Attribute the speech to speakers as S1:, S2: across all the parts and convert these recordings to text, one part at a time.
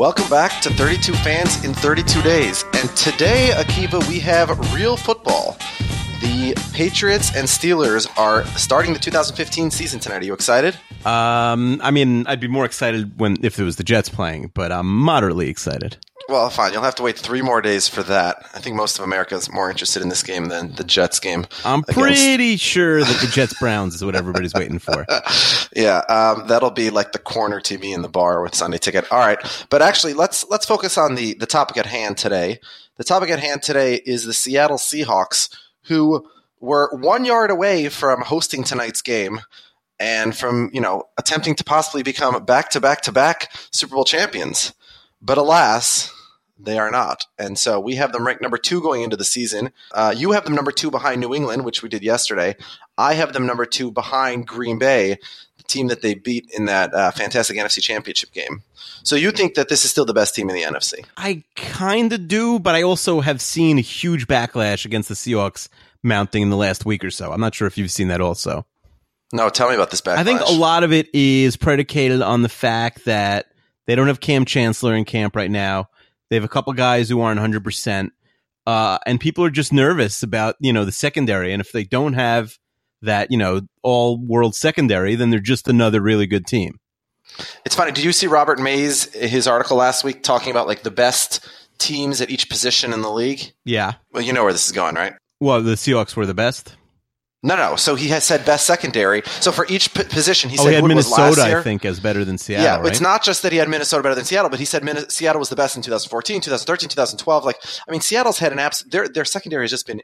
S1: Welcome back to 32 Fans in 32 Days. And today, Akiva, we have real football. The Patriots and Steelers are starting the 2015 season tonight. Are you excited?
S2: Um, I mean, I'd be more excited when if it was the Jets playing, but I'm moderately excited.
S1: Well, fine. You'll have to wait three more days for that. I think most of America is more interested in this game than the Jets game.
S2: I'm
S1: against-
S2: pretty sure that the Jets Browns is what everybody's waiting for.
S1: Yeah, um, that'll be like the corner TV in the bar with Sunday Ticket. All right, but actually, let's let's focus on the the topic at hand today. The topic at hand today is the Seattle Seahawks, who were one yard away from hosting tonight's game and from you know attempting to possibly become back to back to back Super Bowl champions. But alas, they are not. And so we have them ranked number two going into the season. Uh, you have them number two behind New England, which we did yesterday. I have them number two behind Green Bay, the team that they beat in that uh, fantastic NFC Championship game. So you think that this is still the best team in the NFC?
S2: I kind of do, but I also have seen a huge backlash against the Seahawks mounting in the last week or so. I'm not sure if you've seen that also.
S1: No, tell me about this backlash.
S2: I think a lot of it is predicated on the fact that they don't have Kam Chancellor in camp right now. They have a couple guys who aren't 100%. Uh, and people are just nervous about, you know, the secondary. And if they don't have that, you know, all world secondary, then they're just another really good team.
S1: It's funny. Did you see Robert Mays his article last week talking about like the best teams at each position in the league?
S2: Yeah.
S1: Well, you know where this is going, right?
S2: Well, the Seahawks were the best.
S1: No, no. So he has said best secondary. So for each p- position, he
S2: oh,
S1: said
S2: he had
S1: Wood was last
S2: Minnesota. I think, as better than Seattle.
S1: yeah,
S2: right?
S1: it's not just that he had Minnesota better than Seattle, but he said Min- Seattle was the best in 2014, 2013, 2012. Like, I mean, Seattle's had an abs. Their their secondary has just been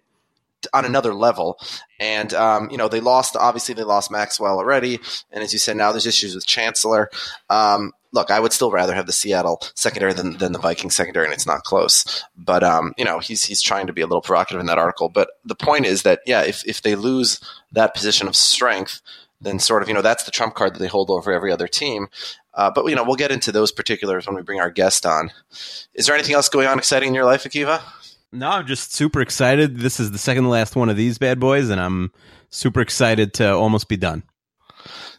S1: on another level, and um, you know they lost. Obviously, they lost Maxwell already, and as you said, now there's issues with Chancellor. Um, look, I would still rather have the Seattle secondary than, than the Viking secondary, and it's not close. But um, you know, he's he's trying to be a little provocative in that article. But the point is that yeah, if if they lose that position of strength, then sort of you know that's the trump card that they hold over every other team. Uh, but you know, we'll get into those particulars when we bring our guest on. Is there anything else going on exciting in your life, Akiva?
S2: No, I'm just super excited. This is the second to last one of these bad boys, and I'm super excited to almost be done.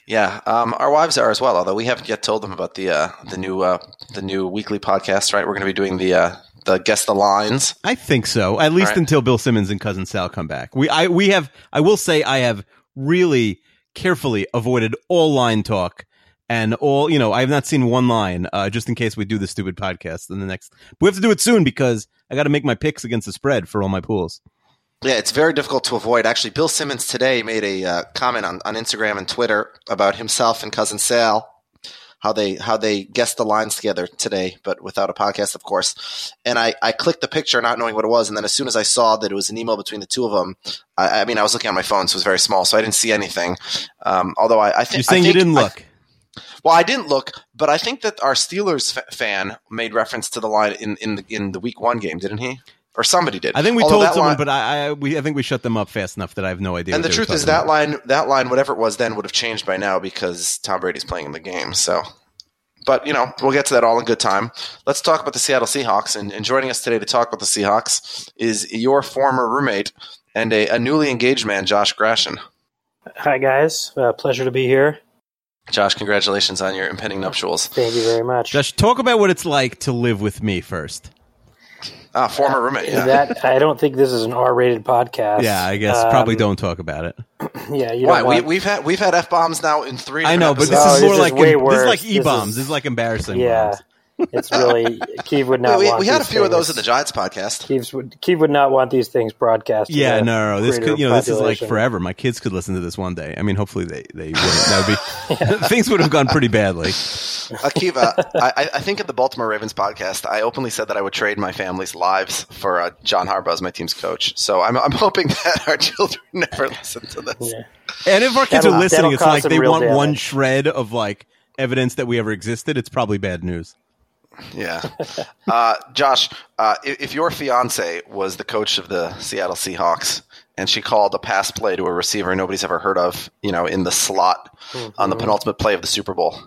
S1: Yeah, um, our wives are as well. Although we haven't yet told them about the uh, the new uh, the new weekly podcast. Right, we're going to be doing the uh, the guess the lines.
S2: I think so. At least
S1: right.
S2: until Bill Simmons and cousin Sal come back. We I we have I will say I have really carefully avoided all line talk and all you know I have not seen one line uh, just in case we do the stupid podcast in the next. We have to do it soon because I got to make my picks against the spread for all my pools.
S1: Yeah, it's very difficult to avoid. Actually, Bill Simmons today made a uh, comment on, on Instagram and Twitter about himself and cousin Sal, how they how they guessed the lines together today, but without a podcast, of course. And I, I clicked the picture, not knowing what it was, and then as soon as I saw that it was an email between the two of them, I, I mean, I was looking on my phone, so it was very small, so I didn't see anything. Um, although I, I think
S2: You're saying
S1: think,
S2: you didn't look.
S1: well, I didn't look, but I think that our Steelers f- fan made reference to the line in in the, in the Week One game, didn't he? Or somebody did.
S2: I think we
S1: Although
S2: told
S1: that
S2: someone,
S1: line-
S2: but I, I we I think we shut them up fast enough that I have no idea.
S1: and the truth is that
S2: about.
S1: line that line whatever it was then would have changed by now because Tom Brady's playing in the game. So but you know, we'll get to that all in good time. Let's talk about the Seattle Seahawks and, and joining us today to talk about the Seahawks is your former roommate and a, a newly engaged man, Josh Grashin.
S3: Hi, guys. Uh, pleasure to be here.
S1: Josh, congratulations on your impending nuptials.
S3: Thank you very much.
S2: Josh, talk about what it's like to live with me first.
S1: Ah, former roommate. Yeah.
S3: that I don't think this is an R-rated podcast.
S2: Yeah, I guess
S3: Um,
S2: probably don't talk about it.
S3: Yeah, you
S1: Why?
S3: don't
S1: We,
S3: want,
S1: we've had we've had f bombs now in three.
S2: I know, but
S1: different
S2: this
S3: Oh,
S2: is
S3: this
S2: more
S3: is
S2: like
S3: way
S2: this is like e bombs.
S3: This
S2: This,
S3: is-
S2: is like embarrassing.
S3: yeah.
S2: bombs.
S3: It's really Keith would not
S1: we,
S3: want.
S1: we had a
S3: these
S1: few of those in
S3: things-
S1: the Giants podcast.
S3: Keith would Keith would not want these things broadcast.
S2: Yeah,
S3: the
S2: no, no, this could, you know, this is like forever. My kids could listen to this one day. I mean, hopefully they they wouldn't. That would be things would have gone pretty badly.
S1: Akiva, I, I think at the Baltimore Ravens podcast, I openly said that I would trade my family's lives for uh, John Harbaugh as my team's coach. So I'm, I'm hoping that our children never listen to this.
S3: Yeah.
S2: And if our kids
S3: That'll-
S2: are listening, it's like they
S3: real
S2: want one shred of like evidence that we ever existed. It's probably bad news.
S1: Yeah. Uh, Josh, uh, if, if your fiance was the coach of the Seattle Seahawks and she called a pass play to a receiver nobody's ever heard of, you know, in the slot on the penultimate play of the Super Bowl,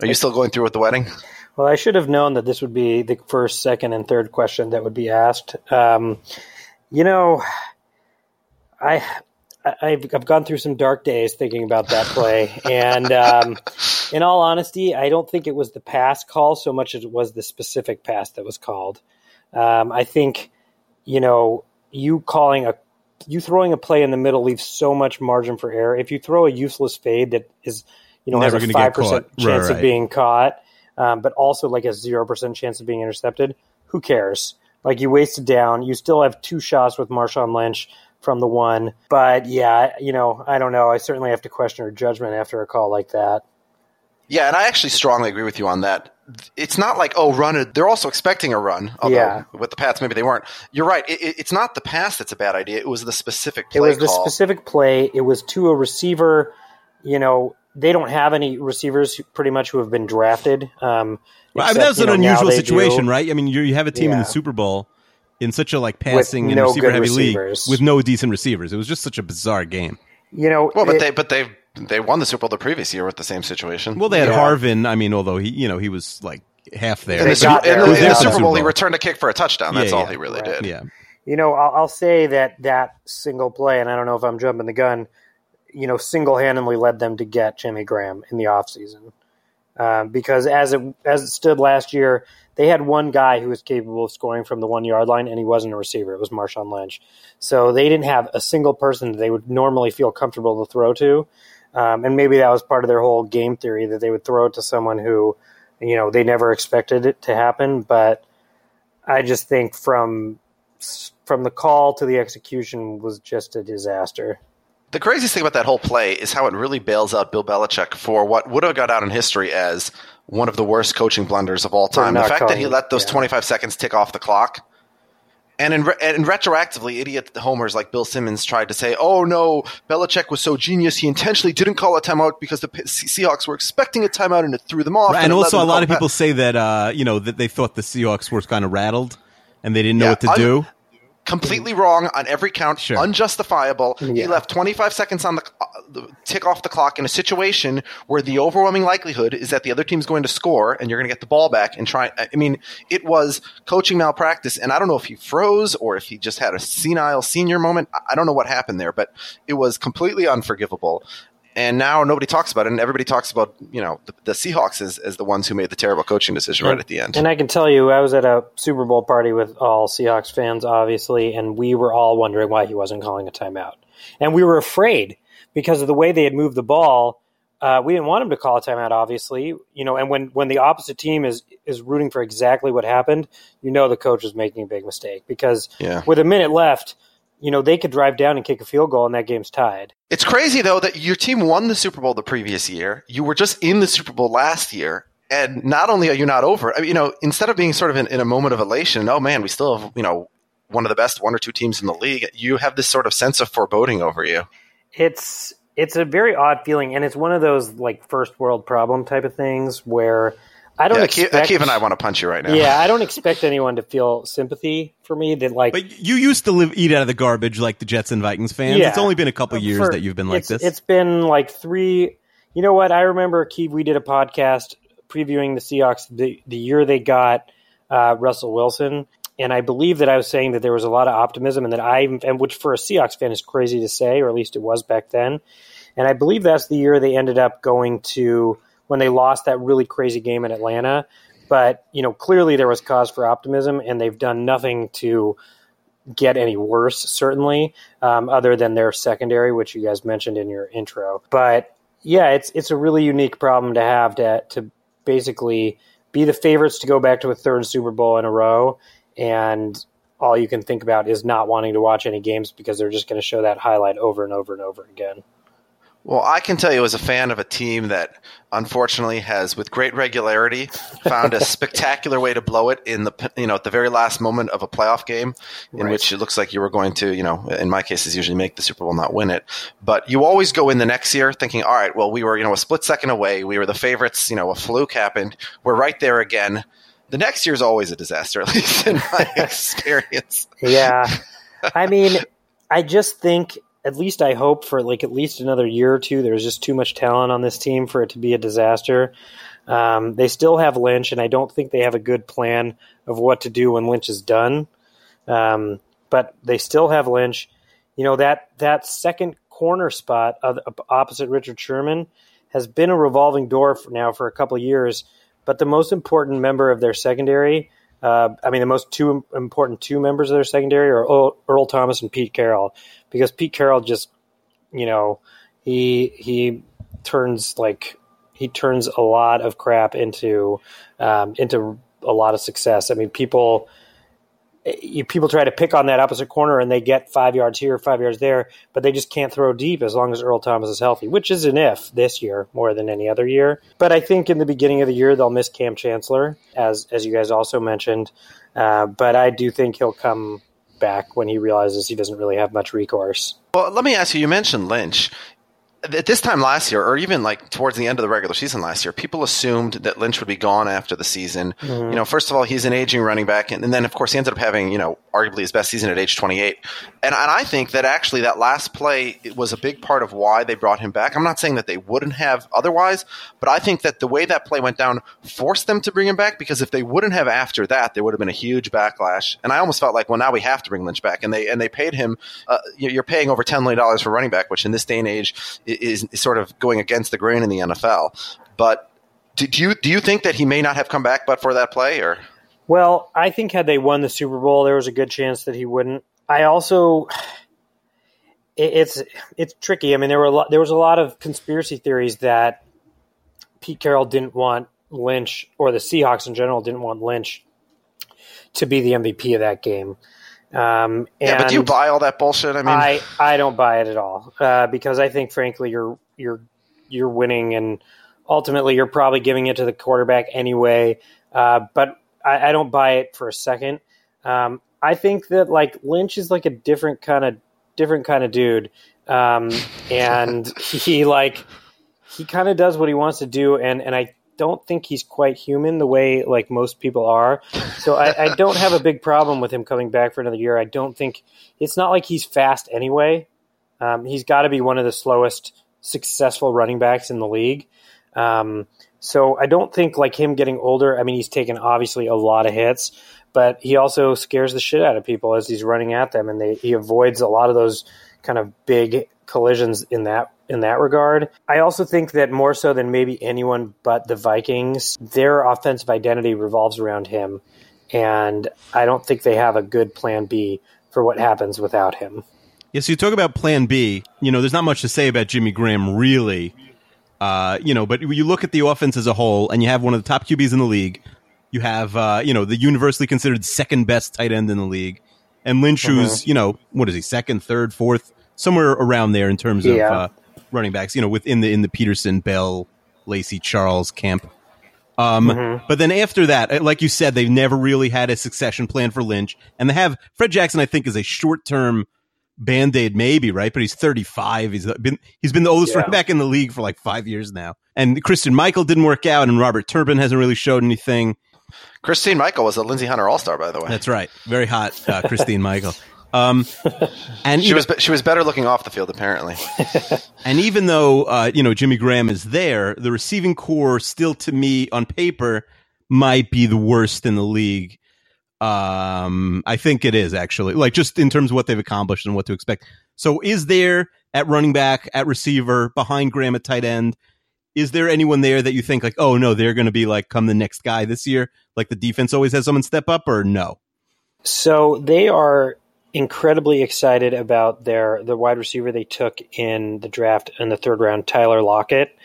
S1: are you still going through with the wedding?
S3: Well, I should have known that this would be the first, second, and third question that would be asked. Um, you know, I, I I've, I've gone through some dark days thinking about that play, and um, in all honesty, I don't think it was the pass call so much as it was the specific pass that was called. Um, I think, you know, you calling a you throwing a play in the middle leaves so much margin for error. If you throw a useless fade that is, you know,
S2: Never
S3: has a five percent chance
S2: Right,
S3: of being caught, um, but also like a zero percent chance of being intercepted, who cares? Like you wasted down. You still have two shots with Marshawn Lynch from the one, but yeah, you know, I don't know. I certainly have to question her judgment after a call like that.
S1: Yeah, and I actually strongly agree with you on that. It's not like oh, run it. They're also expecting a run. Although
S3: Yeah.
S1: with the Pats, maybe they weren't. You're right. It, it- it's not the pass that's a bad idea. It was the specific
S3: It
S1: play
S3: was the specific play. It was to a receiver. You know, they don't have any receivers pretty much who have been drafted. Um,
S2: Well, I mean,
S3: except,
S2: that's an
S3: know,
S2: unusual situation,
S3: do.
S2: right? I mean, you you have a team in the Super Bowl in such a like passing and
S3: no
S2: receiver
S3: good
S2: heavy league with no decent receivers. It was just such a bizarre game.
S3: You know,
S1: well, but
S3: it-
S1: they but they they won the Super Bowl the previous year with the same situation.
S2: Well, they had
S3: Yeah.
S2: Harvin. I mean, although he, you know, he was like half there.
S1: in the,
S3: They
S1: Super,
S3: got there
S1: in the- in the
S3: without
S1: Super
S3: him.
S1: Bowl, he returned a kick for a touchdown. That's
S2: Yeah,
S1: all
S2: yeah.
S1: he really
S3: Right.
S1: did.
S2: yeah,
S3: you know, I'll, I'll say that that single play, and I don't know if I'm jumping the gun, you know, single handedly led them to get Jimmy Graham in the offseason. Um, because as it as it stood last year, they had one guy who was capable of scoring from the one yard line, and he wasn't a receiver. It was Marshawn Lynch. So they didn't have a single person that they would normally feel comfortable to throw to. Um, and maybe that was part of their whole game theory that they would throw it to someone who, you know, they never expected it to happen. But I just think from from the call to the execution was just a disaster.
S1: The craziest thing about that whole play is how it really bails out Bill Belichick for what would have got out in history as one of the worst coaching blunders of all time. The fact that he let those
S3: yeah.
S1: 25 seconds tick off the clock. And, in re- and retroactively, idiot homers like Bill Simmons tried to say, oh no, Belichick was so genius, he intentionally didn't call a timeout because the P- Seahawks were expecting a timeout and it threw them off.
S2: Right,
S1: and
S2: and also a lot of people say that uh, you know that they thought the Seahawks were kind of rattled and they didn't know
S1: Yeah,
S2: what to
S1: un-
S2: do.
S1: Completely wrong on every count,
S2: Sure.
S1: unjustifiable. He left 25 seconds on the, uh, the tick off the clock in a situation where the overwhelming likelihood is that the other team's going to score and you're going to get the ball back and try. I mean, it was coaching malpractice, and I don't know if he froze or if he just had a senile senior moment. I- I don't know what happened there, but it was completely unforgivable. And now nobody talks about it, and everybody talks about you know the, the Seahawks as, as the ones who made the terrible coaching decision right at the end.
S3: And I can tell you, I was at a Super Bowl party with all Seahawks fans, obviously, and we were all wondering why he wasn't calling a timeout. And we were afraid because of the way they had moved the ball. Uh, we didn't want him to call a timeout, obviously, you know. And when, when the opposite team is is rooting for exactly what happened, you know the coach was making a big mistake because
S1: Yeah.
S3: with a minute left, you know they could drive down and kick a field goal, and that game's tied.
S1: It's crazy though that your team won the Super Bowl the previous year. You were just in the Super Bowl last year, and not only are you not over, I mean, you know, instead of being sort of in, in a moment of elation, oh man, we still have you know one of the best one or two teams in the league. You have this sort of sense of foreboding over you.
S3: it's it's a very odd feeling, and it's one of those like first world problem type of things where I don't
S1: Yeah, Keith,
S3: expect.
S1: Keith and I want to punch you right now.
S3: yeah, I don't expect anyone to feel sympathy for me. That like,
S2: But you used to live eat out of the garbage like the Jets and Vikings fans.
S3: Yeah.
S2: It's only been a couple years
S3: for-
S2: that you've been like
S3: it's,
S2: this.
S3: It's been like three. You know what? I remember Keith. We did a podcast previewing the Seahawks the the year they got uh, Russell Wilson, and I believe that I was saying that there was a lot of optimism, and that I and which for a Seahawks fan is crazy to say, or at least it was back then. And I believe that's the year they ended up going to when they lost that really crazy game in Atlanta. But you know, clearly there was cause for optimism, and they've done nothing to get any worse, certainly, um, other than their secondary, which you guys mentioned in your intro. But yeah, it's it's a really unique problem to have to to basically be the favorites to go back to a third Super Bowl in a row, and all you can think about is not wanting to watch any games because they're just going to show that highlight over and over and over again.
S1: Well, I can tell you as a fan of a team that unfortunately has, with great regularity, found a spectacular way to blow it in the you know at the very last moment of a playoff game, in
S3: Right.
S1: which it looks like you were going to you know in my case is usually make the Super Bowl, not win it. But you always go in the next year thinking, all right, well we were you know a split second away, we were the favorites, you know a fluke happened, we're right there again. The next year is always a disaster, at least in my experience.
S3: Yeah. I mean, I just think, at least I hope for like at least another year or two, there's just too much talent on this team for it to be a disaster. Um, they still have Lynch, and I don't think they have a good plan of what to do when Lynch is done. Um, but they still have Lynch. You know that that second corner spot of, opposite Richard Sherman has been a revolving door for now for a couple years. But the most important member of their secondary, uh, I mean, the most two important two members of their secondary are Earl, Earl Thomas and Pete Carroll, because Pete Carroll just, you know, he he turns like he turns a lot of crap into um, into a lot of success. I mean, people you, people try to pick on that opposite corner and they get five yards here, five yards there, but they just can't throw deep as long as Earl Thomas is healthy, which is an if this year more than any other year. But I think in the beginning of the year they'll miss Kam Chancellor, as as you guys also mentioned. Uh, but I do think he'll come back when he realizes he doesn't really have much recourse.
S1: Well, let me ask you. You mentioned Lynch at this time last year, or even like towards the end of the regular season last year, people assumed that Lynch would be gone after the season. Mm-hmm. You know, first of all, he's an aging running back, and, and, then of course he ended up having you know arguably his best season at age 28. And, and I think that actually that last play was a big part of why they brought him back. I'm not saying that they wouldn't have otherwise, but I think that the way that play went down forced them to bring him back because if they wouldn't have after that, there would have been a huge backlash. And I almost felt like, well, now we have to bring Lynch back, and they and they paid him. Uh, you're paying over 10 million dollars for running back, which in this day and age is, sort of going against the grain in the NFL. But do you do you think that he may not have come back but for that play or?
S3: Well, I think had they won the Super Bowl, there was a good chance that he wouldn't. I also, it's it's tricky. I mean, there were a lot, there was a lot of conspiracy theories that Pete Carroll didn't want Lynch, or the Seahawks in general didn't want Lynch to be the MVP of that game.
S1: Um, yeah, but do you buy all that bullshit? I mean,
S3: I, I don't buy it at all uh, because I think, frankly, you're you're you're winning, and ultimately you're probably giving it to the quarterback anyway. Uh, but I, I, don't buy it for a second. Um, I think that like Lynch is like a different kind of different kind of dude, um, and he like he kind of does what he wants to do, and and I don't think he's quite human the way like most people are. So I, I, don't have a big problem with him coming back for another year. I don't think it's not like he's fast anyway. Um, he's got to be one of the slowest successful running backs in the league. Um, so I don't think like him getting older. I mean, he's taken obviously a lot of hits, but he also scares the shit out of people as he's running at them, and they, he avoids a lot of those kind of big collisions in that in that regard. I also think that more so than maybe anyone but the Vikings, their offensive identity revolves around him. And I don't think they have a good plan B for what happens without him.
S2: Yeah, so you talk about plan B. You know, there's not much to say about Jimmy Graham, really. Uh, you know, but you look at the offense as a whole, and you have one of the top QBs in the league. You have, uh, you know, the universally considered second best tight end in the league. And Lynch, who's, uh-huh. you know, what is he, second, third, fourth, somewhere around there in terms of uh, running backs, you know, within the in the Peterson, Bell, Lacy, Charles camp. Um, mm-hmm. But then after that, uh, like you said, they've never really had a succession plan for Lynch, and they have Fred Jackson. I think is a short term band aid, maybe right, but he's thirty five. He's been he's been the oldest yeah. running back in the league for like five years now. And Christine Michael didn't work out, and Robert Turbin hasn't really showed anything.
S1: Christine Michael was a Lindsey Hunter All Star, by the way.
S2: That's right, very hot, uh, Christine Michael. Um,
S1: and she was she was better looking off the field apparently.
S2: and even though uh, you know Jimmy Graham is there, the receiving corps still to me on paper might be the worst in the league. Um, I think it is actually like just in terms of what they've accomplished and what to expect. So, is there at running back, at receiver, behind Graham at tight end? Is there anyone there that you think like, oh no, they're going to be like come the next guy this year? Like the defense always has someone step up, or no?
S3: So they are incredibly excited about their the wide receiver they took in the draft in the third round, Tyler Lockett.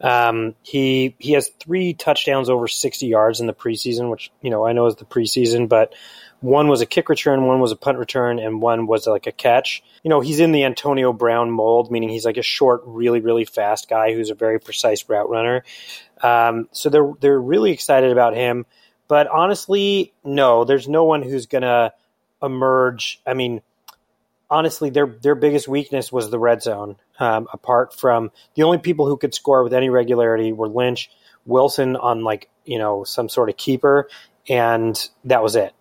S3: Um, he he has three touchdowns over sixty yards in the preseason, which you know I know is the preseason, but one was a kick return, one was a punt return, and one was like a catch. You know, he's in the Antonio Brown mold, meaning he's like a short, really, really fast guy who's a very precise route runner. Um, so they're they're really excited about him. But honestly, no, there's no one who's gonna emerge. I mean, honestly, their their biggest weakness was the red zone. Um, apart from the only people who could score with any regularity were Lynch, Wilson on like you know some sort of keeper, and that was it.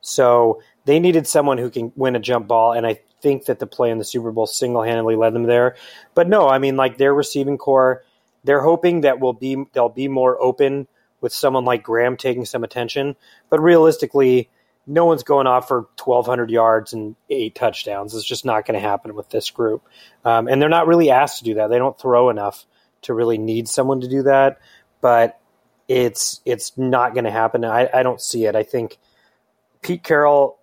S3: So they needed someone who can win a jump ball, and I think that the play in the Super Bowl single handedly led them there. But no, I mean like their receiving corps, they're hoping that will be they'll be more open with someone like Graham taking some attention. But realistically, no one's going off for 1,200 yards and eight touchdowns. It's just not going to happen with this group. Um, and they're not really asked to do that. They don't throw enough to really need someone to do that, but it's it's not going to happen. I, I don't see it. I think Pete Carroll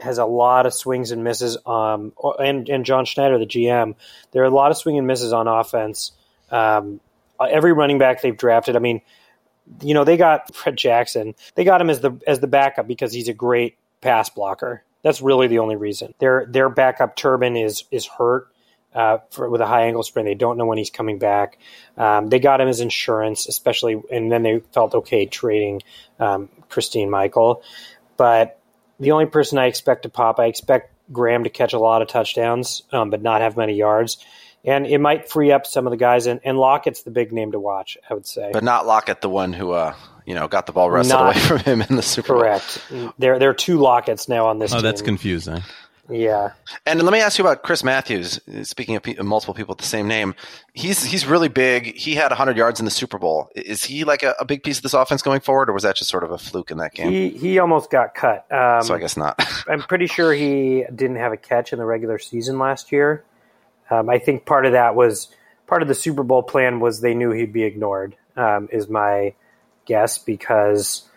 S3: has a lot of swings and misses. Um, and and John Schneider, the GM, there are a lot of swing and misses on offense. Um, every running back they've drafted, I mean, you know, they got Fred Jackson. They got him as the as the backup because he's a great pass blocker. That's really the only reason. Their their backup Turbin is is hurt uh, for, with a high ankle sprain. They don't know when he's coming back. Um, they got him as insurance, especially, and then they felt okay trading um, Christine Michael. But the only person I expect to pop, I expect Graham to catch a lot of touchdowns, um, but not have many yards. And it might free up some of the guys, and, and Lockett's the big name to watch, I would say.
S1: But not Lockett, the one who uh, you know got the ball wrestled not, away from him in the Super
S3: correct. Bowl. Correct. There, there are two Locketts now on this. Oh, team.
S2: that's confusing.
S3: Yeah.
S1: And let me ask you about Chris Matthews. Speaking of pe- multiple people with the same name, he's he's really big. He had 100 yards in the Super Bowl. Is he like a, a big piece of this offense going forward, or was that just sort of a fluke in that game?
S3: He he almost got cut. Um,
S1: so I guess not.
S3: I'm pretty sure he didn't have a catch in the regular season last year. Um, I think part of that was part of the Super Bowl plan was they knew he'd be ignored. Um, is my guess because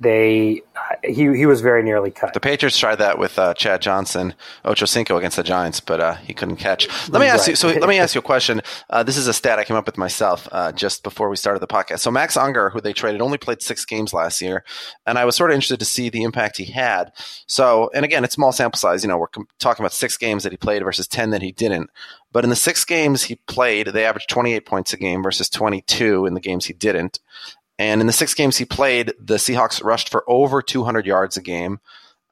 S3: they he he was very nearly cut.
S1: The Patriots tried that with uh, Chad Johnson, Ocho Cinco against the Giants, but uh, he couldn't catch. Let me ask right. you. So let me ask you a question. Uh, this is a stat I came up with myself uh, just before we started the podcast. So Max Unger, who they traded, only played six games last year, and I was sort of interested to see the impact he had. So, and again, it's small sample size. You know, we're com- talking about six games that he played versus ten that he didn't. But in the six games he played, they averaged 28 points a game versus 22 in the games he didn't. And in the six games he played, the Seahawks rushed for over 200 yards a game,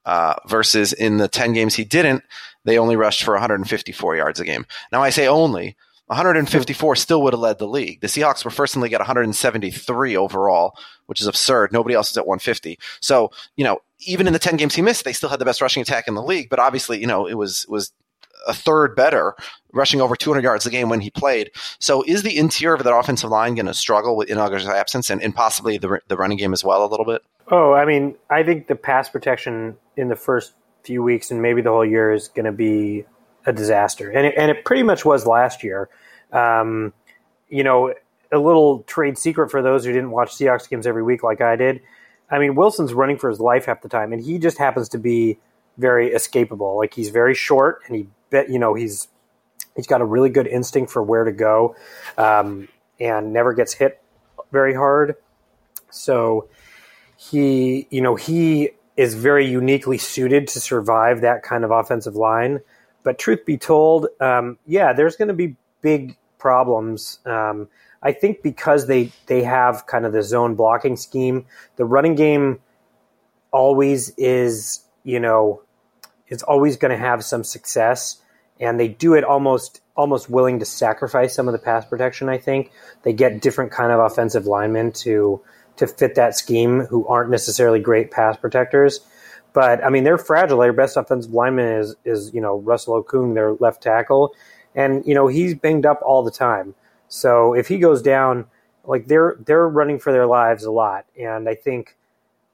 S1: uh, versus in the 10 games he didn't, they only rushed for 154 yards a game. Now, I say only. 154 still would have led the league. The Seahawks were first in the league at 173 overall, which is absurd. Nobody else is at 150. So, you know, even in the 10 games he missed, they still had the best rushing attack in the league. But obviously, you know, it was was a third better, rushing over 200 yards a game when he played. So is the interior of that offensive line going to struggle with Unger's absence and, and possibly the, the running game as well a little bit?
S3: Oh, I mean, I think the pass protection in the first few weeks and maybe the whole year is going to be a disaster. And it, and it pretty much was last year. Um, you know, a little trade secret for those who didn't watch Seahawks games every week like I did. I mean, Wilson's running for his life half the time, and he just happens to be very escapable. Like he's very short, and he you know he's he's got a really good instinct for where to go, um, and never gets hit very hard. So he, you know, he is very uniquely suited to survive that kind of offensive line. But truth be told, um, yeah, there's going to be big problems. Um, I think because they they have kind of the zone blocking scheme, the running game always is, you know, is always going to have some success, and they do it almost almost willing to sacrifice some of the pass protection. I think they get different kind of offensive linemen to to fit that scheme who aren't necessarily great pass protectors. But I mean, they're fragile. Their best offensive lineman is is you know Russell Okung, their left tackle, and you know he's banged up all the time. So if he goes down, like they're they're running for their lives a lot, and I think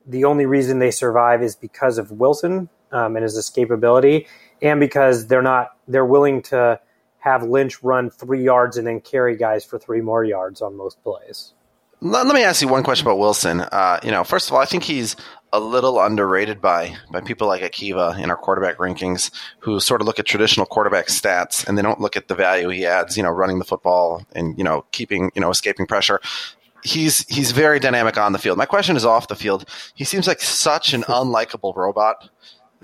S3: the only reason they survive is because of Wilson um, and his escapability, and because they're not they're willing to have Lynch run three yards and then carry guys for three more yards on most plays.
S1: Let, let me ask you one question about Wilson. Uh, you know, first of all, I think he's a little underrated by by people like Akiva in our quarterback rankings, who sort of look at traditional quarterback stats and they don't look at the value he adds. You know, running the football and you know keeping you know escaping pressure he's he's very dynamic on the field. My question is off the field. He seems like such an unlikable robot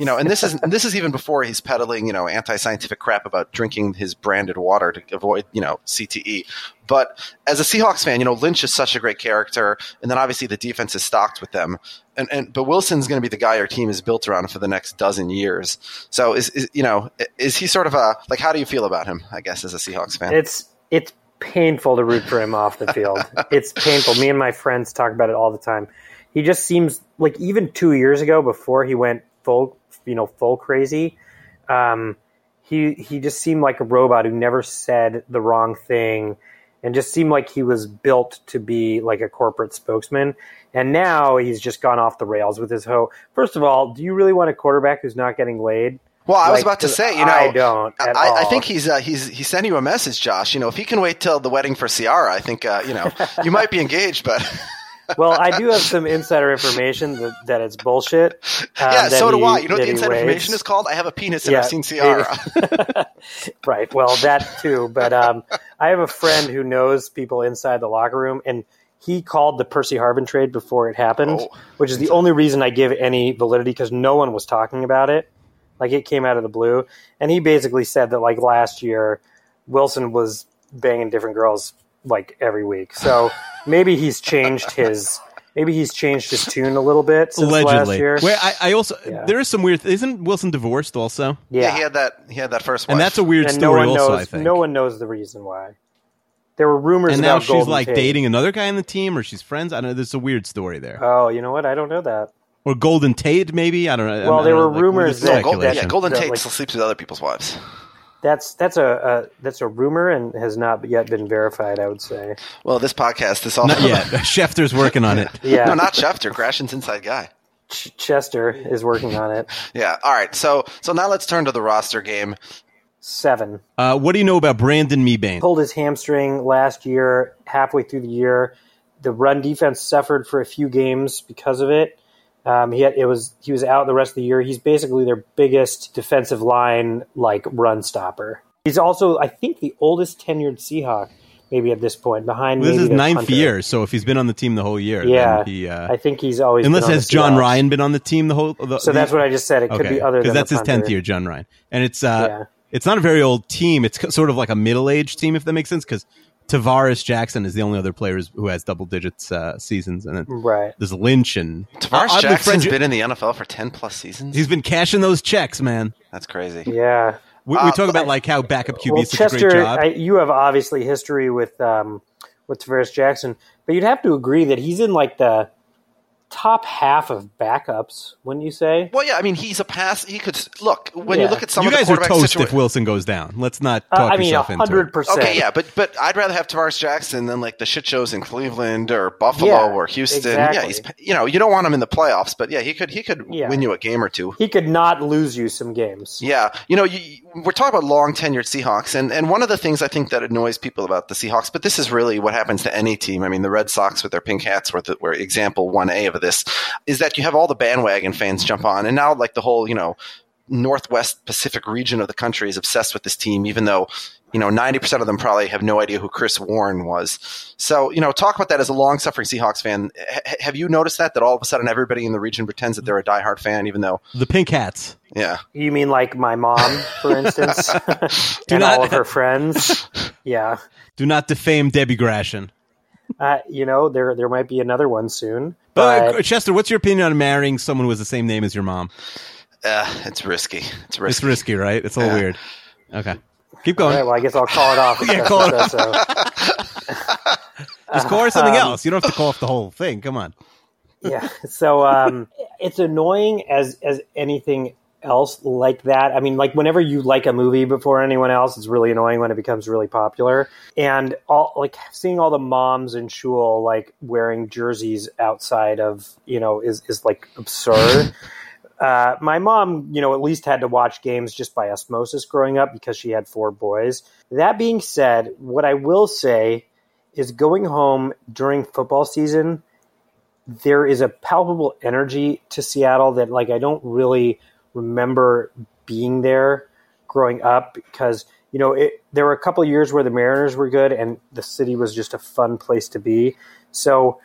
S1: you know, and this is and this is even before he's peddling, you know, anti-scientific crap about drinking his branded water to avoid, you know, CTE. But as a Seahawks fan, you know, Lynch is such a great character, and then obviously the defense is stocked with them. And and but Wilson's going to be the guy our team is built around for the next dozen years. So is, is you know, is he sort of a like? How do you feel about him? I guess as a Seahawks fan,
S3: it's it's painful to root for him off the field. it's painful. Me and my friends talk about it all the time. He just seems like even two years ago, before he went full you know full crazy. Um, he he just seemed like a robot who never said the wrong thing, and just seemed like he was built to be like a corporate spokesman. And now he's just gone off the rails with his hoe. First of all, do you really want a quarterback who's not getting laid?
S1: Well, I was about to say, you know,
S3: I don't
S1: I, I think he's uh, he's he's sending you a message, Josh. You know, if he can wait till the wedding for Ciara, I think uh, you know you might be engaged. But
S3: well, I do have some insider information that, that it's bullshit. um,
S1: yeah, so do
S3: he-
S1: I. You know what the
S3: insider
S1: information is called? I have a penis and
S3: Yeah,
S1: I've seen Ciara.
S3: right. Well, that too. But um, I have a friend who knows people inside the locker room, and he called the Percy Harvin trade before it happened,
S1: Oh.
S3: which is the only reason I give any validity because no one was talking about it. Like it came out of the blue, and he basically said that like last year, Wilson was banging different girls like every week. So maybe he's changed his. Maybe he's changed his tune a little bit since last
S2: Allegedly.
S3: year.
S2: Wait, I, I also
S3: Yeah.
S2: there is some weird. Isn't Wilson divorced also?
S1: yeah. he had that. He had that first one.
S2: And that's a weird
S3: and
S2: story.
S3: one
S2: also,
S3: knows.
S2: I think.
S3: No one knows the reason why. There were rumors
S2: and now
S3: about
S2: she's
S3: Golden
S2: like
S3: Tate.
S2: dating another guy on the team, or she's friends. I don't know. There's a weird story there.
S3: Oh, you know what? I don't know that.
S2: or Golden Tate, maybe. I don't know.
S3: Well,
S2: I
S3: there
S2: don't
S3: were
S2: know, like,
S3: rumors
S2: there's
S3: that-
S1: Gold, yeah. Golden
S3: that,
S1: Tate
S3: like-
S1: still sleeps with other people's wives.
S3: That's that's a, a that's a rumor and has not yet been verified. I would say.
S1: Well, this podcast is all
S2: Not yet. Schefter's working on it.
S3: Yeah,
S1: no, not Schefter. Gratian's inside guy.
S3: Ch- Chester is working on it.
S1: Yeah. All right. So so now let's turn to the roster game.
S3: Seven
S2: Uh, what do you know about Brandon Mebane?
S3: pulled his hamstring last year. Halfway through the year, the run defense suffered for a few games because of it. Um, he had, it was he was out the rest of the year. He's basically their biggest defensive line like run stopper. He's also I think the oldest tenured Seahawk maybe at this point behind.
S2: Well, this is ninth
S3: punter.
S2: year, so if he's been on the team the whole year,
S3: Yeah,
S2: he. Uh,
S3: I think he's always
S2: unless
S3: been on
S2: has
S3: the Jon
S2: Ryan been on the team the whole. The,
S3: So that's what I just said. It could be other
S2: because that's his tenth year, Jon Ryan, and it's uh,
S3: Yeah.
S2: it's not a very old team. It's sort of like a middle aged team, if that makes sense. Because Tarvaris Jackson is the only other player who has double digits uh, seasons, and then
S3: Right.
S2: there's Lynch and
S1: Tarvaris
S2: Oddly,
S1: Jackson's
S2: Fred-
S1: been in the NFL for ten plus seasons.
S2: He's been cashing those checks, man.
S1: That's crazy.
S3: Yeah.
S2: We,
S1: Uh,
S2: we talk about like how backup QB
S3: Well,
S2: is such a great
S3: Chester,
S2: job.
S3: I, you have obviously history with um, with Tarvaris Jackson, but you'd have to agree that he's in like the top half of backups, wouldn't you say?
S1: Well, yeah. I mean, he's a pass. He could look when you look at some
S2: you
S1: of the
S2: guys are toast
S1: situa-
S2: if Wilson goes down. Let's not talk
S3: Uh,
S2: talk
S3: I mean,
S2: yourself into
S3: Hundred percent.
S1: Okay, yeah, but but I'd rather have Tarvaris Jackson than like the shit shows in Cleveland or Buffalo
S3: Yeah,
S1: or Houston.
S3: exactly.
S1: Yeah, he's you know you don't want him in the playoffs, but yeah, he could he could
S3: Yeah.
S1: win you a game or two.
S3: He could not lose you some games.
S1: Yeah, you know, you, we're talking about long tenured Seahawks, and, and one of the things I think that annoys people about the Seahawks, but this is really what happens to any team. I mean, the Red Sox with their pink hats were, the, were example one A of this, is that you have all the bandwagon fans jump on, and now like the whole you know Northwest Pacific region of the country is obsessed with this team, even though you know ninety percent of them probably have no idea who Chris Warren was. So you know, talk about that as a long suffering Seahawks fan. H- have you noticed that that all of a sudden everybody in the region pretends that they're a diehard fan, even though
S2: The pink hats.
S1: yeah.
S3: You mean like my mom, for instance, and
S2: not-
S3: all of her friends? Yeah.
S2: Do not defame Debbie Gratian.
S3: Uh, you know, there there might be another one soon.
S2: But,
S3: But
S2: Chester, what's your opinion on marrying someone who has the same name as your mom?
S1: Uh, it's risky. It's risky.
S2: It's risky, right? It's a little
S1: Yeah.
S2: weird. Okay, keep going.
S3: right, well, I guess I'll call it off. if
S2: Yeah,
S3: that's
S2: call
S3: what
S2: it
S3: says so.
S2: Just call her something
S3: Um,
S2: else. You don't have to call off the whole thing. Come on.
S3: yeah so um it's annoying as as anything else like that. I mean like whenever you like a movie before anyone else it's really annoying when it becomes really popular. And all like seeing all the moms in shul like wearing jerseys outside of you know is is like absurd. Uh, my mom, you know, at least had to watch games just by osmosis growing up because she had four boys. That being said, what I will say is going home during football season there is a palpable energy to Seattle that like I don't really remember being there growing up because you know it, there were a couple years where the Mariners were good and the city was just a fun place to be. So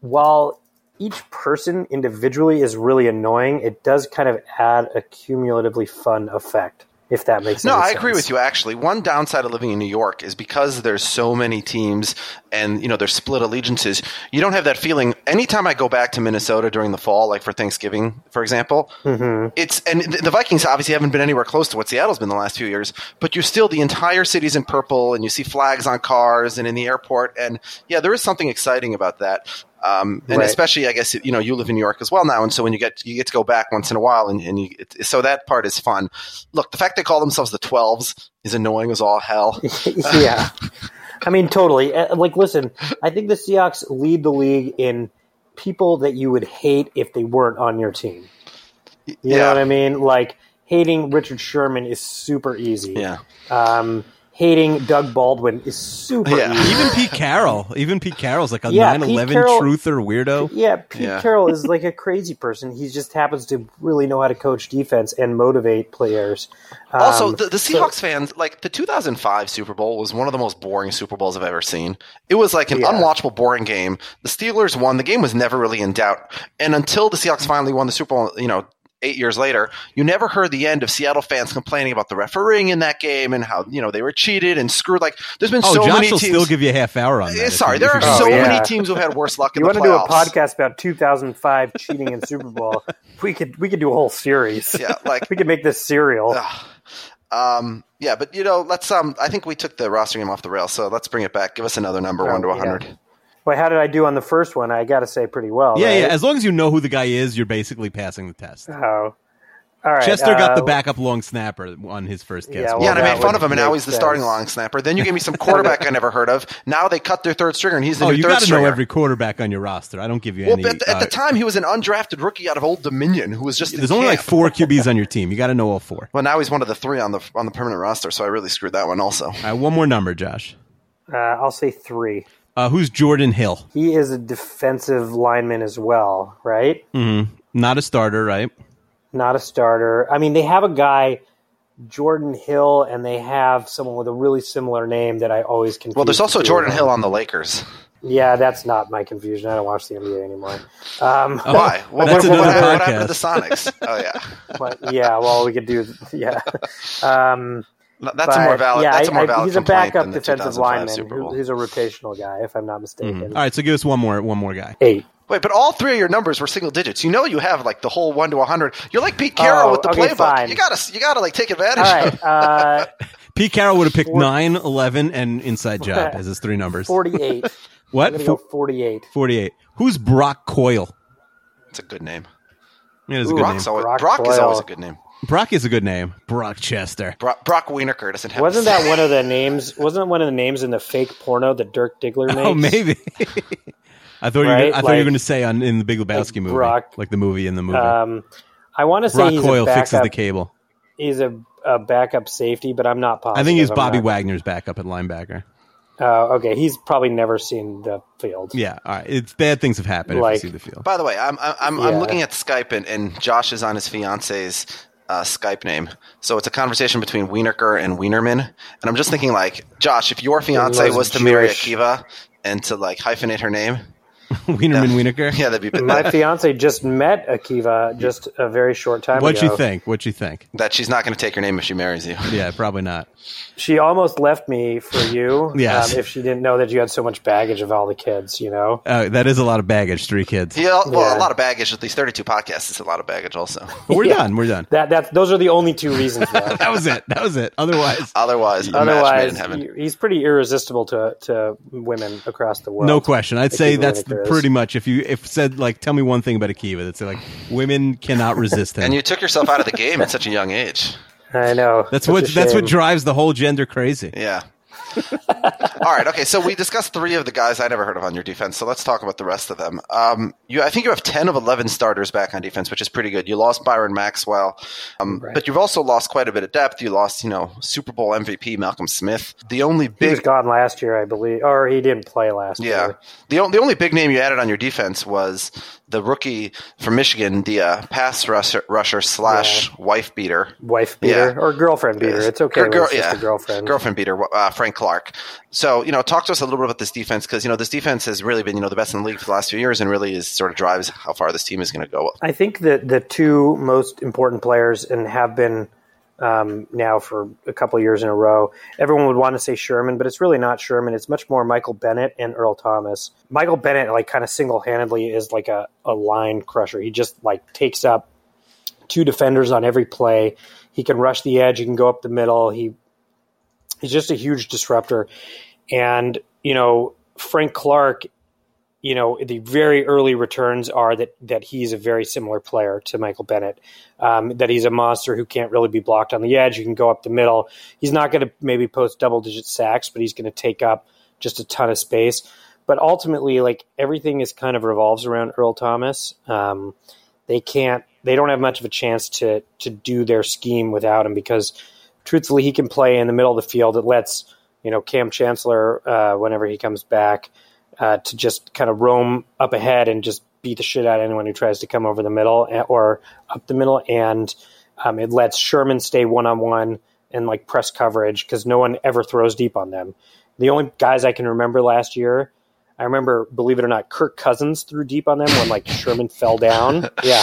S3: while each person individually is really annoying, it does kind of add a cumulatively fun effect. If that makes
S1: sense.
S3: No,
S1: I
S3: sense.
S1: agree with you. Actually, one downside of living in New York is because there's so many teams and you know there's split allegiances. You don't have that feeling. Anytime I go back to Minnesota during the fall, like for Thanksgiving, for example, mm-hmm. it's and the Vikings obviously haven't been anywhere close to what Seattle's been the last few years. But you're still the entire city's in purple, and you see flags on cars and in the airport, and yeah, there is something exciting about that. Um, and
S3: Right.
S1: especially, I guess you know you live in New York as well now, and so when you get you get to go back once in a while, and, and you, it, so that part is fun. Look, the fact they call themselves the Twelves is annoying as all hell.
S3: yeah. I mean, totally. Uh, Like, listen, I think the Seahawks lead the league in people that you would hate if they weren't on your team. You
S1: Yeah.
S3: know what I mean? Like hating Richard Sherman is super easy.
S1: Yeah.
S3: Um, hating Doug Baldwin is super
S1: Yeah.
S3: easy.
S2: Even Pete Carroll. Even Pete Carroll's like a
S3: Yeah,
S2: 9/11
S3: Carroll-
S2: truther weirdo.
S3: Yeah, Pete
S1: Yeah.
S3: Carroll is like a crazy person. He just happens to really know how to coach defense and motivate players. Um,
S1: Also, the, the
S3: so-
S1: Seahawks fans, like the 2005 Super Bowl was one of the most boring Super Bowls I've ever seen. It was like an
S3: Yeah.
S1: unwatchable, boring game. The Steelers won. The game was never really in doubt. And until the Seahawks finally won the Super Bowl, you know, eight years later, you never heard the end of Seattle fans complaining about the refereeing in that game and how, you know, they were cheated and screwed. Like, there's been
S2: Oh,
S1: so
S2: Josh
S1: many
S2: will
S1: teams.
S2: still give you a half hour on that.
S1: Eh, sorry, there are
S3: Oh,
S1: so
S3: yeah.
S1: many teams who've had worse luck in
S3: you
S1: the
S3: want to do a podcast about 2005 cheating in Super Bowl? We could we could do a whole series.
S1: Yeah, like
S3: we could make this serial.
S1: Ugh. Um, yeah, but you know, let's. Um, I think we took the roster game off the rail, so let's bring it back. Give us another number,
S3: Oh,
S1: one to
S3: yeah.
S1: Hundred.
S3: Well, how did I do on the first one? I got to say pretty well.
S2: Yeah,
S3: right?
S2: yeah. As long as you know who the guy is, you're basically passing the test.
S3: Oh, all right.
S2: Chester got the
S3: uh,
S2: backup long snapper on his first guess.
S3: Yeah, well,
S1: yeah, and I made fun of him, and now he's the starting long snapper. Then you gave me some quarterback I never heard of. Now they cut their third stringer, and he's the
S2: oh,
S1: new
S2: you
S1: third
S2: got to know every quarterback on your roster. I don't give you
S1: well,
S2: any.
S1: but at the, at the
S2: uh,
S1: time, he was an undrafted rookie out of Old Dominion who was just. in
S2: there's only like four QBs on your team. You got to know all four.
S1: Well, now he's one of the three on the on the permanent roster, so I really screwed that one also.
S2: All right, one more number, Josh.
S3: Uh, I'll say three.
S2: Uh, who's Jordan Hill?
S3: He is a defensive lineman as well, right?
S2: Mm-hmm. Not a starter, right?
S3: Not a starter. I mean, they have a guy, Jordan Hill, and they have someone with a really similar name that I always confuse.
S1: Well, there's also Jordan
S3: them.
S1: Hill on the Lakers.
S3: Yeah, that's not my confusion. I don't watch the NBA anymore. Um,
S1: Why? What,
S2: That's
S1: what, what,
S2: another
S1: happened, what happened to the. Sonics? Oh yeah,
S3: but yeah, well, we could do yeah. Um,
S1: that's a more
S3: but,
S1: valid.
S3: Yeah,
S1: that's a
S3: I-
S1: more
S3: I-
S1: valid
S3: he's a backup defensive lineman
S1: Super
S3: who,
S1: Bowl.
S3: a rotational guy, if I'm not mistaken.
S2: All right, so give us one more. One more guy.
S3: Eight.
S1: Wait, but all three of your numbers were single digits. You know you have like the whole one to hundred. You're like Pete Carroll
S3: Oh,
S1: with the
S3: okay,
S1: playbook.
S3: fine.
S1: You gotta, you gotta like take advantage.
S3: All
S1: of
S3: uh,
S2: Pete Carroll would have picked
S3: Four-
S2: 9, 11, and inside job as his three numbers.
S3: forty-eight.
S2: What?
S3: gonna go forty-eight.
S2: 48. Who's Brock Coyle?
S1: It's a good name.
S2: Yeah, it's a good
S1: Brock's
S2: name.
S1: always,
S3: Brock
S1: Brock, is always a good name.
S2: Brock is a good name. Brock Chester.
S1: Brock, Brock Wienerker doesn't have.
S3: Wasn't
S1: the
S3: that one of the names? Wasn't it one of the names in the fake porno that Dirk Diggler makes?
S2: Oh, maybe. I thought you were,
S3: Right?
S2: gonna- I thought you were going to say on in the Big Lebowski movie,
S3: Brock-
S2: like the movie in the movie.
S3: Um, I want to say
S2: Brock
S3: he's
S2: Coyle
S3: a backup.
S2: fixes the cable.
S3: he's a, a backup safety, but I'm not positive.
S2: I think he's
S3: I'm
S2: Bobby
S3: not-
S2: Wagner's backup at linebacker.
S3: Oh, okay. He's probably never seen the field.
S2: Yeah, all right. It's bad things have happened
S3: Like-
S2: if you see the field.
S1: By the way, I'm I'm I'm, I'm looking at Skype and, and Josh is on his fiance's uh, Skype name. So it's a conversation between Wienerker and Wienerman, and I'm just thinking like, Josh, if your fiance was to marry Akiva and to like hyphenate her name,
S2: Wienerman Wienerker.
S1: yeah, that'd be
S3: My fiance just met Akiva just a very short time ago.
S2: What'd
S3: ago.
S2: you think? What'd you think?
S1: that she's not going to take your name if she marries you.
S2: Yeah, probably not.
S3: She almost left me for you.
S2: Yes.
S3: um, if she didn't know that you had so much baggage of all the kids, you know.
S2: Uh, that is a lot of baggage. Three kids.
S1: Yeah, well,
S3: Yeah.
S1: a lot of baggage. At these 32 podcasts is a lot of baggage, also.
S2: But we're
S3: Yeah.
S2: done. We're done.
S3: That that's those are the only two reasons.
S2: That was it. That was it. Otherwise,
S1: Otherwise, a match made in
S3: Otherwise, he- he's pretty irresistible to to women across the world.
S2: no question. I'd say that's
S3: Wienerker is.
S2: pretty much if you if said like tell me one thing about Akiva that's like women cannot resist him.
S1: And you took yourself out of the game at such a young age.
S3: I know.
S2: that's
S3: Such
S2: what that's what drives the whole gender crazy.
S1: Yeah. All right. Okay. So we discussed three of the guys I never heard of on your defense. So let's talk about the rest of them. Um, you, I think you have ten of eleven starters back on defense, which is pretty good. You lost Byron Maxwell, um,
S3: Right.
S1: but you've also lost quite a bit of depth. You lost, you know, Super Bowl MVP Malcolm Smith. The only big
S3: He was gone last year, I believe, or he didn't play last
S1: yeah,
S3: year.
S1: the the only big name you added on your defense was the rookie from Michigan, the uh, pass rusher, rusher slash wife beater.
S3: Wife beater
S1: Yeah.
S3: or girlfriend beater. It's okay.
S1: Girl-
S3: it's just
S1: yeah.
S3: a girlfriend.
S1: girlfriend beater, uh, Frank Clark. So, you know, talk to us a little bit about this defense because, you know, this defense has really been, you know, the best in the league for the last few years and really is sort of drives how far this team is going to go.
S3: I think that the two most important players and have been um, now for a couple years in a row. Everyone would want to say Sherman, but it's really not Sherman. It's much more Michael Bennett and Earl Thomas. Michael Bennett, like, kind of single handedly is like a, a line crusher. He just like takes up two defenders on every play. He can rush the edge. He can go up the middle. He he's just a huge disruptor. And you know, Frank Clark you know, the very early returns are that that he's a very similar player to Michael Bennett. Um, that he's a monster who can't really be blocked on the edge. You can go up the middle. He's not going to maybe post double digit sacks, but he's going to take up just a ton of space. But ultimately, like everything is kind of revolves around Earl Thomas. Um, they can't. They don't have much of a chance to to do their scheme without him because, truthfully, he can play in the middle of the field. It lets you know Kam Chancellor uh, whenever he comes back uh, to just kind of roam up ahead and just beat the shit out of anyone who tries to come over the middle eh, or up the middle, and um, it lets Sherman stay one on one and like press coverage because no one ever throws deep on them. The only guys I can remember last year, I remember, believe it or not, Kirk Cousins threw deep on them when like Sherman fell down. Yeah,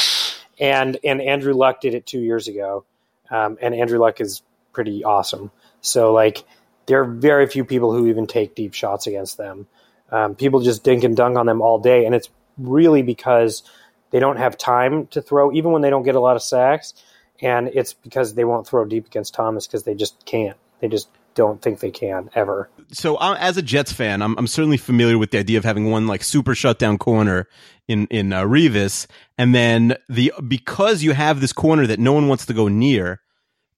S3: and and Andrew Luck did it two years ago, um, and Andrew Luck is pretty awesome. So like, there are very few people who even take deep shots against them. Um, people just dink and dunk on them all day, and it's really because they don't have time to throw, even when they don't get a lot of sacks. And it's because they won't throw deep against Thomas because they just can't. They just don't think they can ever.
S2: So, uh, as a Jets fan, I'm, I'm certainly familiar with the idea of having one like super shutdown corner in in uh, Revis, and then the because you have this corner that no one wants to go near,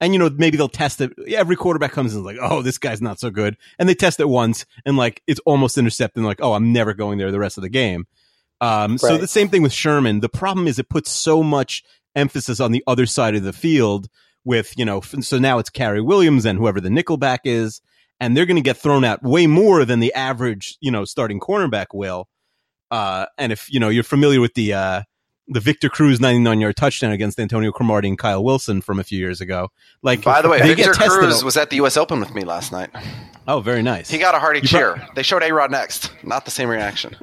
S2: and you know maybe they'll test it. Every quarterback comes in like, oh, this guy's not so good, and they test it once, and like it's almost intercepted. And like, oh, I'm never going there the rest of the game. Um, right. So the same thing with Sherman. The problem is it puts so much emphasis on the other side of the field with, you know, so now it's Cary Williams and whoever the nickelback is, and they're going to get thrown out way more than the average, you know, starting cornerback will. Uh, and if, you know, you're familiar with the, uh, the Victor Cruz 99 yard touchdown against Antonio Cromartie and Kyle Wilson from a few years ago. Like,
S1: by the way, Victor Cruz was at the U.S. Open with me last night.
S2: Oh, very nice.
S1: He got a hearty you cheer. Pro- they showed A Rod next. Not the same reaction.